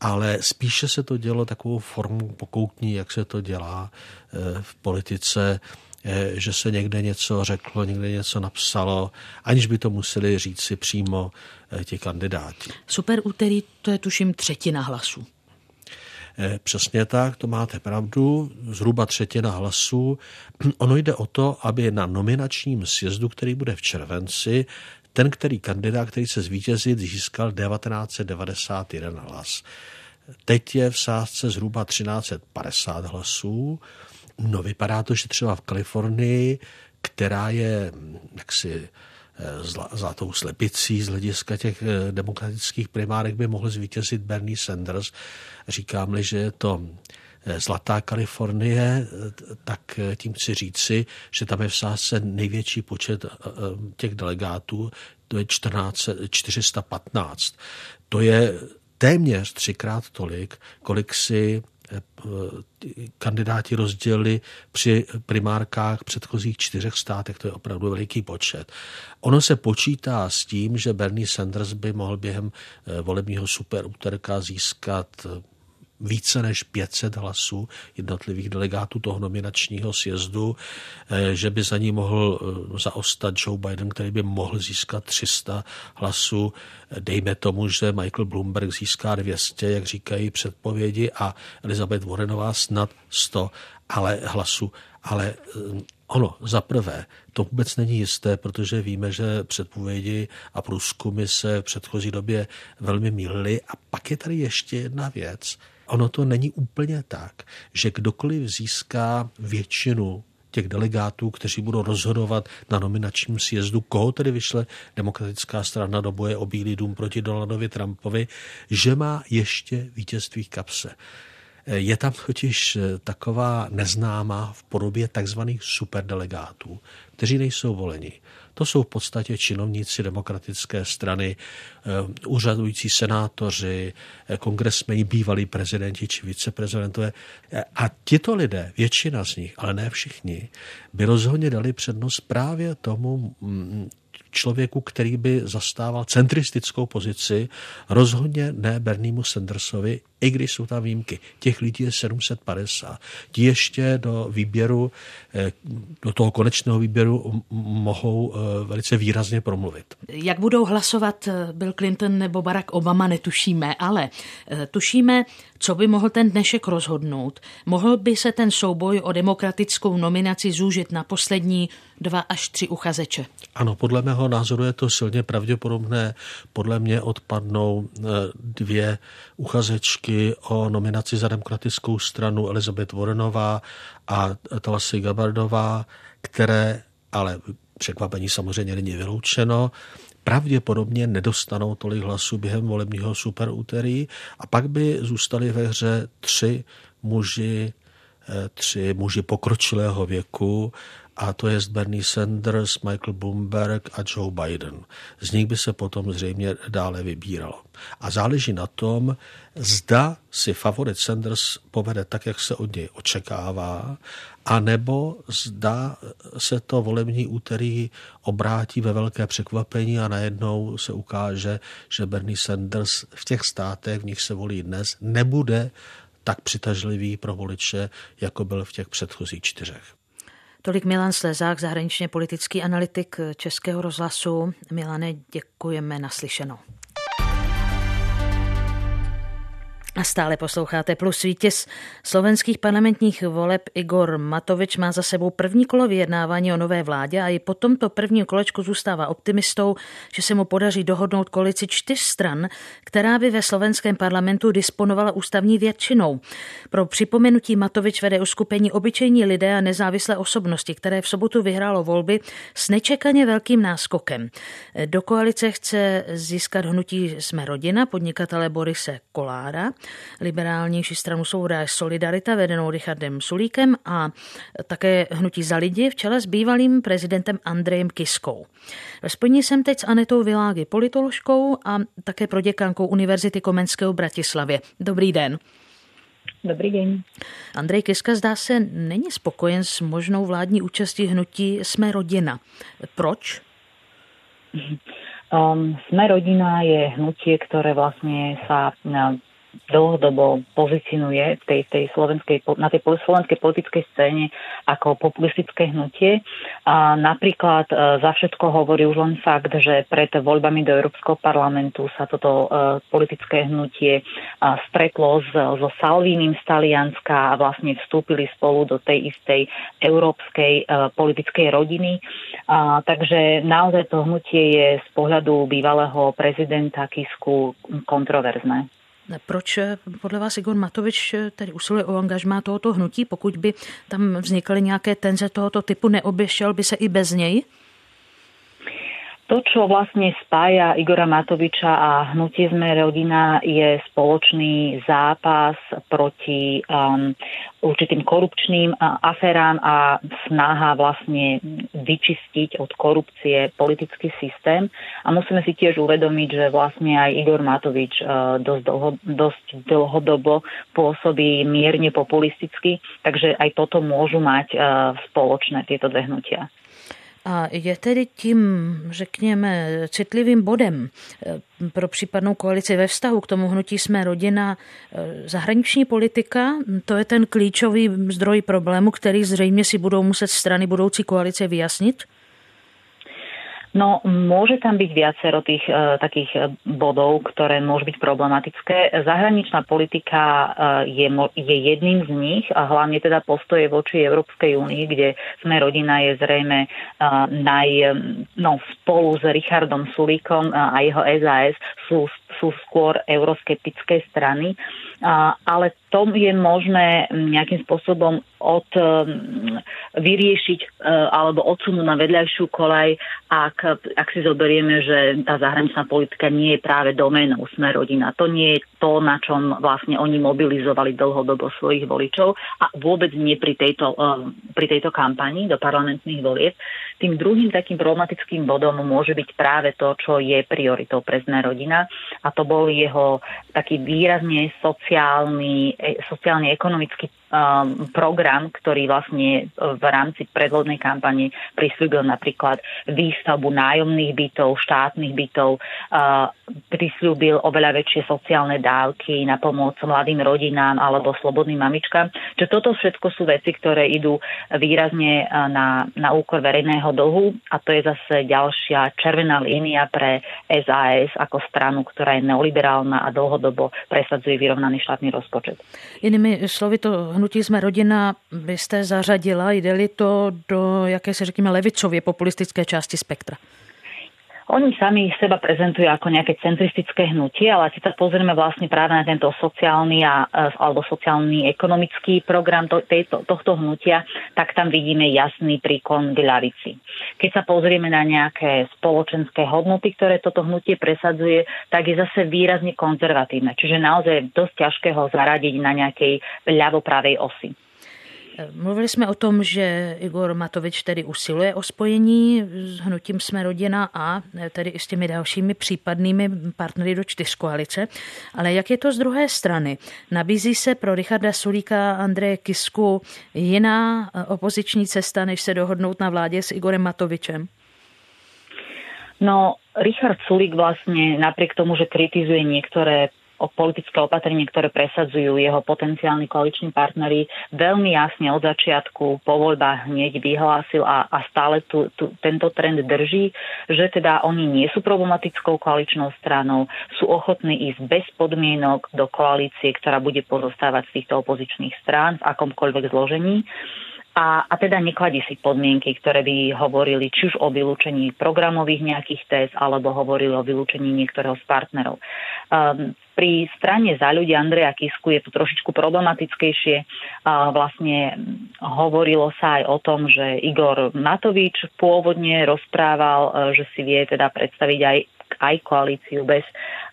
ale spíše se to dělo takovou formou pokoutní, jak se to dělá eh, v politice, eh, že se někde něco řeklo, někde něco napsalo, aniž by to museli říct si přímo eh, ti kandidáti. Super úterý, to je tuším třetina hlasů. Přesně tak, to máte pravdu, zhruba třetina hlasů. Ono jde o to, aby na nominačním sjezdu, který bude v červenci, ten, který kandidát, který se zvítězit, získal 1991 hlas. Teď je v sázce zhruba 1350 hlasů. No vypadá to, že třeba v Kalifornii, která je jaksi eh, zlatou slepicí z hlediska těch eh, demokratických primárek by mohl zvítězit Bernie Sanders. Říkám-li, že je to Zlatá Kalifornie, eh, tak eh, tím chci říci, že tam je v sázce největší počet těch delegátů, to je 14, 415. To je téměř třikrát tolik, kolik si kandidáti rozdělili při primárkách předchozích čtyřech státech, to je opravdu veliký počet. Ono se počítá s tím, že Bernie Sanders by mohl během volebního superúterka získat více než 500 hlasů jednotlivých delegátů toho nominačního sjezdu, eh, že by za ní mohl eh, zaostat Joe Biden, který by mohl získat 300 hlasů. Dejme tomu, že Michael Bloomberg získá 200, jak říkají předpovědi, a Elizabeth Warrenová snad 100 ale hlasů. Ale eh, Ono, za prvé, to vůbec není jisté, protože víme, že předpovědi a průzkumy se v předchozí době velmi mýlily. A pak je tady ještě jedna věc – ono to není úplně tak, že kdokoliv získá většinu těch delegátů, kteří budou rozhodovat na nominačním sjezdu, koho tedy vyšle demokratická strana do boje o Bílý dům proti Donaldovi Trumpovi, že má ještě vítězství v kapse. Je tam totiž taková neznámá v podobě takzvaných superdelegátů, kteří nejsou voleni. To jsou v podstatě činovníci demokratické strany, eh, úřadující senátoři, eh, kongresmeni, bývalí prezidenti či viceprezidentové. A tito lidé, většina z nich, ale ne všichni, by rozhodně dali přednost právě tomu mm, člověku, který by zastával centristickou pozici, rozhodně ne Berniemu Sandersovi, i když jsou tam výjimky. Těch lidí je 750. Ti ještě do výběru, eh, do toho konečného výběru mohou eh, velice výrazně promluvit. Jak budou hlasovat eh, Bill Clinton nebo Barack Obama, netušíme, ale tušíme, co by mohl ten dnešek rozhodnout. Mohl by se ten souboj o demokratickou nominaci zúžit na poslední dva až tři uchazeče? Ano, podle mého názoru je to silně pravděpodobné. Podle mě odpadnou dvě uchazečky o nominaci za demokratickou stranu Elizabeth Warrenová a Tulsi Gabbardová, které ale překvapení samozřejmě není vyloučeno, pravděpodobně nedostanou tolik hlasů během volebního superúterý a pak by zůstali ve hře tři muži, eh, tři muži pokročilého věku a to je Bernie Sanders, Michael Bloomberg a Joe Biden. Z nich by se potom zřejmě dále vybíralo. A záleží na tom, zda si favorit Sanders povede tak, jak se od něj očekává, anebo zda se to volební úterý obrátí ve velké překvapení a najednou se ukáže, že Bernie Sanders v těch státech, v nich se volí dnes, nebude tak přitažlivý pro voliče, jako byl v těch předchozích čtyřech. Tolik Milan Slezák, zahraničně politický analytik Českého rozhlasu. Milane, děkujeme naslyšenou. A stále posloucháte plus vítěz slovenských parlamentních voleb Igor Matovič má za sebou první kolo vyjednávání o nové vládě a i po tomto prvním kolečku zůstává optimistou, že se mu podaří dohodnout koalici čtyř stran, která by ve slovenském parlamentu disponovala ústavní většinou. Pro připomenutí Matovič vede uskupení obyčejní lidé a nezávislé osobnosti, které v sobotu vyhrálo volby s nečekaně velkým náskokem. Do koalice chce získat hnutí Jsme rodina podnikatele Borise Kolára, liberálnější stranu je Solidarita, vedenou Richardem Sulíkem a také Hnutí za lidi v čele s bývalým prezidentem Andrejem Kiskou. Ve spojení jsem teď s Anetou Világy, politoložkou a také proděkankou Univerzity Komenského v Bratislavě. Dobrý den. Dobrý den. Andrej Kiska zdá se není spokojen s možnou vládní účastí hnutí Jsme rodina. Proč? Um, Sme rodina je hnutie, ktoré vlastne sa dlhodobo pozicionuje tej, tej slovenskej, na tej slovenskej politickej scéne ako populistické hnutie. A napríklad e, za všetko hovorí už len fakt, že pred voľbami do Európskeho parlamentu sa toto e, politické hnutie e, stretlo s, so Salvínim z Talianska a vlastne vstúpili spolu do tej istej európskej politickej rodiny. A, takže naozaj to hnutie je z pohľadu bývalého prezidenta Kisku kontroverzné. Proč eh, podle vás Igor Matovič eh, tedy usiluje o angažmá tohoto hnutí? Pokud by tam vznikaly nějaké tenze tohoto typu, neobešel by se i bez něj? To, čo vlastne spája Igora Matoviča a hnutie Sme rodina je spoločný zápas proti um, určitým korupčným uh, aférám a snaha vlastne vyčistiť od korupcie politický systém. A musíme si tiež uvedomiť, že vlastne aj Igor Matovič uh, dosť, dlho, dosť dlhodobo pôsobí mierne populisticky, takže aj toto môžu mať uh, spoločné tieto dve hnutia. A je tedy tím, řekněme, citlivým bodem eh, pro případnou koalici ve vztahu k tomu hnutí Jsme rodina eh, zahraniční politika? To je ten klíčový zdroj problému, který zřejmě si budou muset strany budoucí koalice vyjasnit? No, môže tam byť viacero tých e, takých e, bodov, ktoré môžu byť problematické. Zahraničná politika e, je, je jedným z nich a hlavne teda postoje voči Európskej únii, kde sme rodina je zrejme e, naj, no, spolu s Richardom Sulíkom a jeho SAS sú, sú skôr euroskeptické strany. Ale to je možné nejakým spôsobom od, vyriešiť alebo odsunúť na vedľajšiu kolej, ak ak si zoberieme, že tá zahraničná politika nie je práve doménou sme rodina. To nie je to, na čom vlastne oni mobilizovali dlhodobo svojich voličov a vôbec nie pri tejto, eh, pri tejto kampani do parlamentných volieb. Tým druhým takým problematickým bodom môže byť práve to, čo je prioritou pre rodina. A to bol jeho taký výrazne sociálny, eh, ekonomický program, ktorý vlastne v rámci predvodnej kampane prislúbil napríklad výstavbu nájomných bytov, štátnych bytov, prislúbil oveľa väčšie sociálne dávky na pomoc mladým rodinám alebo slobodným mamičkám. Čiže toto všetko sú veci, ktoré idú výrazne na, na úkor verejného dlhu a to je zase ďalšia červená línia pre SAS ako stranu, ktorá je neoliberálna a dlhodobo presadzuje vyrovnaný štátny rozpočet. Jinými slovy, to hnutí jsme rodina byste zařadila, jde-li to do jakési, řekněme, levicově populistické části spektra? Oni sami seba prezentujú ako nejaké centristické hnutie, ale keď sa pozrieme vlastne práve na tento sociálny a, e, alebo sociálny ekonomický program to, tejto, tohto hnutia, tak tam vidíme jasný príklon k ľavici. Keď sa pozrieme na nejaké spoločenské hodnoty, ktoré toto hnutie presadzuje, tak je zase výrazne konzervatívne. Čiže naozaj dosť ťažké ho zaradiť na nejakej ľavopravej osi. Mluvili jsme o tom, že Igor Matovič tedy usiluje o spojení s hnutím Jsme rodina a tedy i s těmi dalšími případnými partnery do čtyřkoalice. Ale jak je to z druhé strany? Nabízí se pro Richarda Sulíka a Andreje Kisku jiná opoziční cesta, než se dohodnout na vládě s Igorem Matovičem? No, Richard Sulík vlastne napriek tomu, že kritizuje niektoré o politické opatrenie, ktoré presadzujú jeho potenciálni koaliční partnery, veľmi jasne od začiatku po voľbách hneď vyhlásil a, a stále tu, tu, tento trend drží, že teda oni nie sú problematickou koaličnou stranou, sú ochotní ísť bez podmienok do koalície, ktorá bude pozostávať z týchto opozičných strán v akomkoľvek zložení a, a teda nekladí si podmienky, ktoré by hovorili či už o vylúčení programových nejakých test, alebo hovorili o vylúčení niektorého z partnerov. Um, pri strane za ľudí Andreja Kisku je to trošičku problematickejšie. Uh, vlastne hovorilo sa aj o tom, že Igor Matovič pôvodne rozprával, uh, že si vie teda predstaviť aj aj koalíciu bez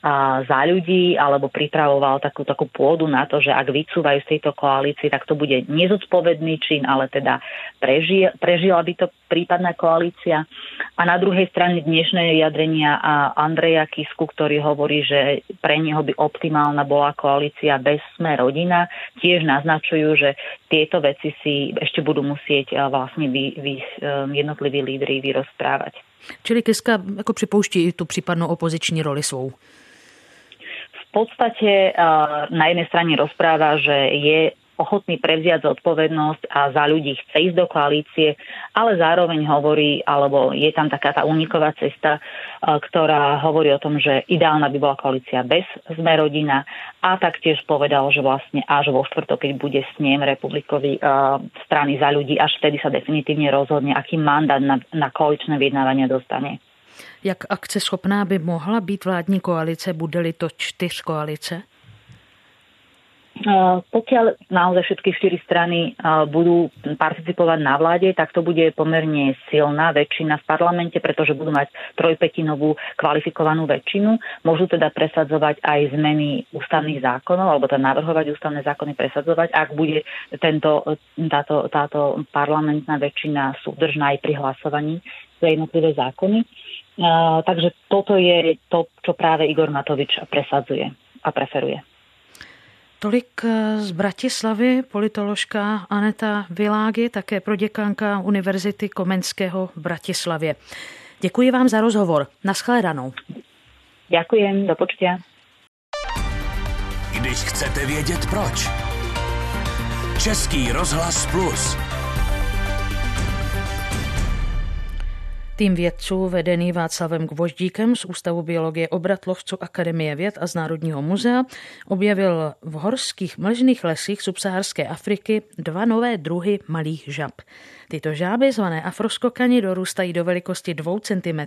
a, za ľudí, alebo pripravoval takú, takú pôdu na to, že ak vycúvajú z tejto koalície, tak to bude nezodpovedný čin, ale teda preži, prežila by to prípadná koalícia. A na druhej strane dnešné vyjadrenia Andreja Kisku, ktorý hovorí, že pre neho by optimálna bola koalícia bez sme rodina, tiež naznačujú, že tieto veci si ešte budú musieť vlastne vy, vy, jednotliví lídry vyrozprávať. Čili Kiska jako připouští i tu případnou opoziční roli svou. V podstate na jednej strane rozpráva, že je ochotný prevziať zodpovednosť a za ľudí chce ísť do koalície, ale zároveň hovorí, alebo je tam taká tá uniková cesta, ktorá hovorí o tom, že ideálna by bola koalícia bez sme rodina a taktiež povedal, že vlastne až vo štvrtok, keď bude snem republikový strany za ľudí, až vtedy sa definitívne rozhodne, aký mandát na, na koaličné vyjednávania dostane. Jak akceschopná by mohla být vládní koalice, bude-li to čtyř koalice? Pokiaľ naozaj všetky štyri strany budú participovať na vláde, tak to bude pomerne silná väčšina v parlamente, pretože budú mať trojpetinovú kvalifikovanú väčšinu. Môžu teda presadzovať aj zmeny ústavných zákonov, alebo teda navrhovať ústavné zákony presadzovať, ak bude tento, táto, táto parlamentná väčšina súdržná aj pri hlasovaní za jednotlivé zákony. Takže toto je to, čo práve Igor Matovič presadzuje a preferuje. Tolik eh, z Bratislavy politoložka Aneta Világy, také proděkanka Univerzity Komenského v Bratislavě. Děkuji vám za rozhovor. Naschledanou. Ďakujem, do počtia. Když chcete vědět proč. Český rozhlas plus. Tým vědců vedený Václavem Gvoždíkem z Ústavu biologie obratlovců Akademie věd a z Národního muzea objevil v horských mlžných lesích subsaharské Afriky dva nové druhy malých žab. Tyto žáby, zvané afroskokani, dorůstají do velikosti 2 cm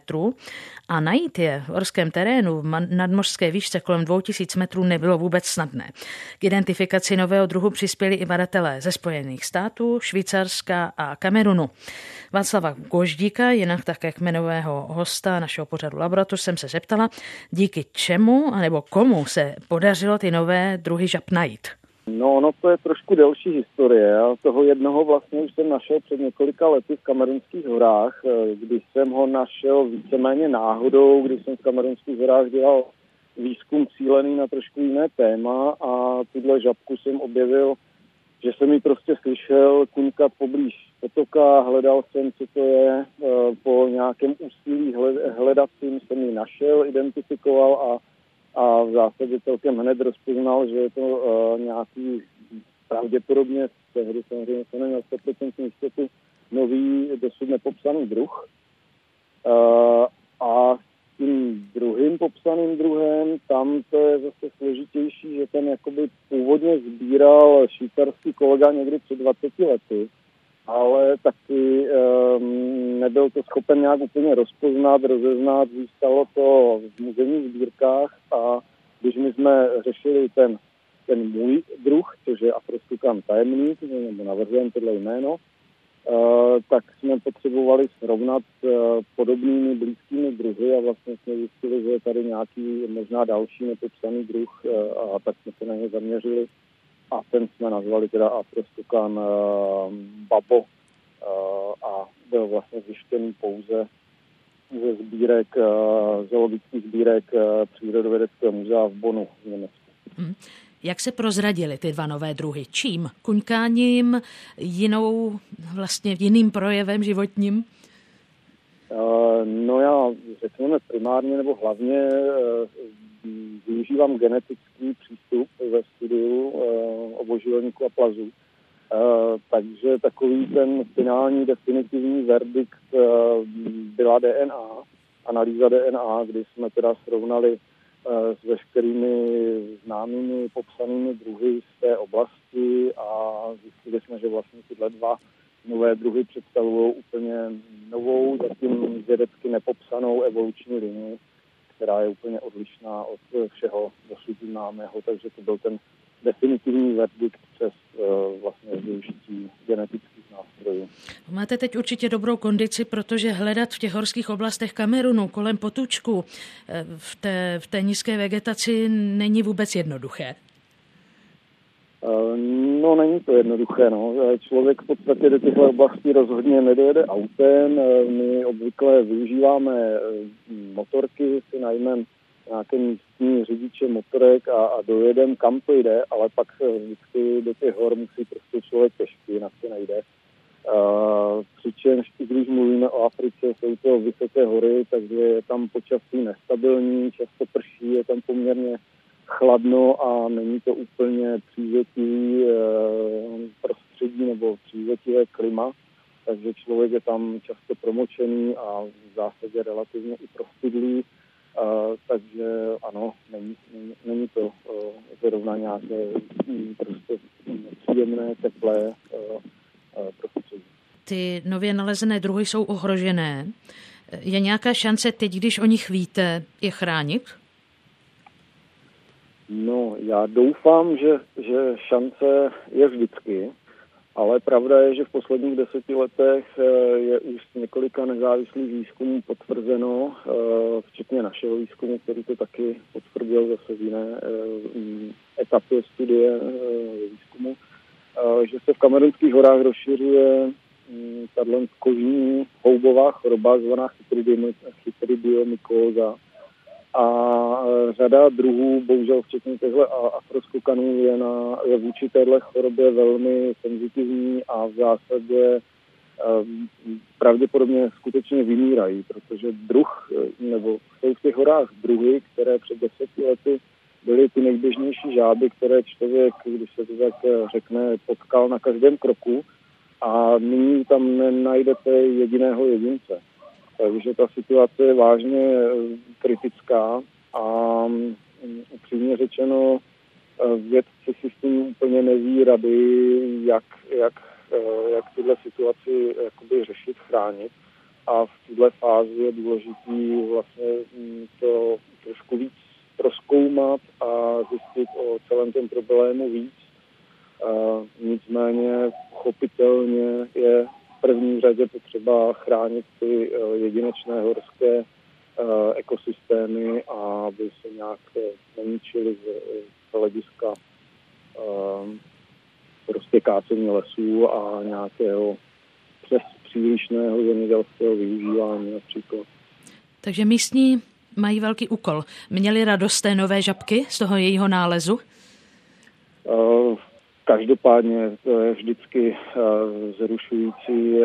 a najít je v horském terénu v nadmořské výšce kolem 2000 metrů nebylo vůbec snadné. K identifikaci nového druhu přispěli i badatelé ze Spojených států, Švýcarska a Kamerunu. Václava Goždíka, jinak také kmenového hosta našeho pořadu Laboratoř, jsem se zeptala, díky čemu anebo komu se podařilo ty nové druhy žab najít. No, ono to je trošku delší historie. Já toho jednoho vlastně už jsem našel před několika lety v Kamerunských horách, eh, když jsem ho našel víceméně náhodou, když jsem v Kamerunských horách dělal výzkum cílený na trošku jiné téma a tuhle žabku jsem objevil že jsem mi prostě slyšel kuňka poblíž potoka, hledal jsem, co to je, po nějakém úsilí hledacím jsem ji našel, identifikoval a, a v zásadě celkem hned rozpoznal, že je to nějaký pravděpodobně, tehdy samozřejmě to neměl 100% jistotu, nový, dosud nepopsaný druh. A tím druhým popsaným druhem, tam to je zase složitější, že ten jakoby původně sbíral švýcarský kolega někdy před 20 lety, ale taky um, nebyl to schopen nějak úplně rozpoznat, rozeznat, zůstalo to v muzejních sbírkách a když my jsme řešili ten, ten můj druh, což je afrostukan tajemný, nebo navržen tohle jméno, Eh, tak jsme potřebovali srovnat s eh, podobnými blízkými druhy a vlastně jsme zjistili, že je tady nějaký možná další nepopsaný druh eh, a tak jsme se na ně zaměřili a ten jsme nazvali teda Afrostukan Babo a byl vlastně zjištěný pouze ze sbírek, zoologických sbírek Přírodovědeckého muzea v Bonu v Německu. Hmm. Jak se prozradili ty dva nové druhy? Čím? Kuňkáním, jinou, vlastně jiným projevem životním? No já řekněme primárně nebo hlavně využívám genetický přístup ve studiu uh, oboživelníků a plazů. Uh, takže takový ten finální definitivní verdikt uh, byla DNA, analýza DNA, kdy jsme teda srovnali s veškerými známými popsanými druhy z té oblasti a zjistili jsme, že vlastně tyhle dva nové druhy představují úplně novou, zatím vědecky nepopsanou evoluční linii, která je úplně odlišná od všeho dosud známého, takže to byl ten definitivní verdikt přes uh, vlastně využití genetických nástrojů. Máte teď určitě dobrou kondici, protože hledat v těch horských oblastech Kamerunu kolem Potučku eh, v té, v té nízké vegetaci není vůbec jednoduché. Uh, no, není to jednoduché. No. Člověk v podstatě do těchto oblastí rozhodně nedojede autem. My obvykle využíváme motorky, si najmeme nějaké místní řidiče motorek a, a dojedem, kam to jde, ale pak vždycky do těch hor musí prostě člověk pešky, jinak se najde. Přičemž, když mluvíme o Africe, jsou to vysoké hory, takže je tam počasí nestabilní, často prší, je tam poměrně chladno a není to úplně přívětivý uh, prostředí nebo přívětivé klima, takže člověk je tam často promočený a v zásadě relativně i prostydlý. Uh, takže ano, není, není, to uh, zrovna nějaké um, prostě příjemné, teplé prostředí. Ty nově nalezené druhy jsou ohrožené. Je nějaká šance teď, když o nich víte, je chránit? No, já doufám, že, že šance je vždycky. Ale pravda je, že v posledních deseti letech eh, je už několika nezávislých výzkumů potvrzeno, eh, včetně našeho výzkumu, který to taky potvrdil zase v jiné eh, etapě studie výzkumu, že se v kamerunských horách rozšiřuje mm, tato kožní houbová choroba zvaná chytridiomykóza, a e, řada druhů, bohužel včetně těchto afroskukanů, je, na, je vůči téhle chorobě velmi senzitivní a v zásadě um, pravděpodobně skutečně vymírají, protože druh, e, nebo jsou v těch horách druhy, které před deseti lety byly ty nejběžnější žáby, které člověk, když se to tak řekne, potkal na každém kroku a nyní tam nenajdete jediného jedince. Takže ta situace je vážně eh, kritická a mm, upřímně řečeno eh, vědci si s tím úplně neví rady, jak, jak, eh, jak tuhle situaci jakoby řešit, chránit. A v této fázi je důležitý vlastně mm, to trošku víc proskoumat a zjistit o celém tom problému víc. Nicméně pochopitelně je první řadě potřeba chránit ty eh, jedinečné horské eh, ekosystémy a aby se nějak eh, neničily z hlediska prostě kácení lesů a nějakého přes přílišného zemědělského využívání například. Takže místní mají velký úkol. Měli radost té nové žabky z toho jejího nálezu? Uh, Každopádně to je vždycky zrušující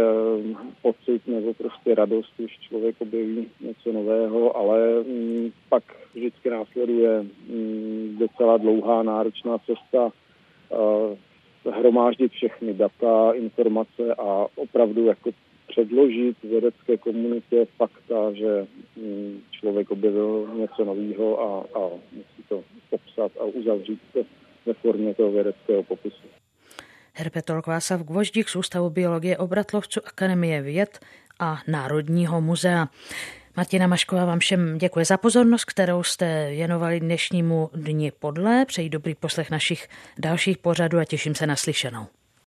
pocit nebo prostě radost, když člověk objeví něco nového, ale mm, pak vždycky následuje mm, docela dlouhá náročná cesta hromáždit všechny data, informace a opravdu jako předložit vědecké komunitě fakta, že mm, člověk objevil něco nového a, a musí to popsat a uzavřít to ve formě toho vědeckého popisu. Herpetolog Václav Gvoždík z Ústavu biologie obratlovců Akademie věd a Národního muzea. Martina Mašková vám všem děkuje za pozornost, kterou jste věnovali dnešnímu dni podle. Přeji dobrý poslech našich dalších pořadů a těším se na slyšenou.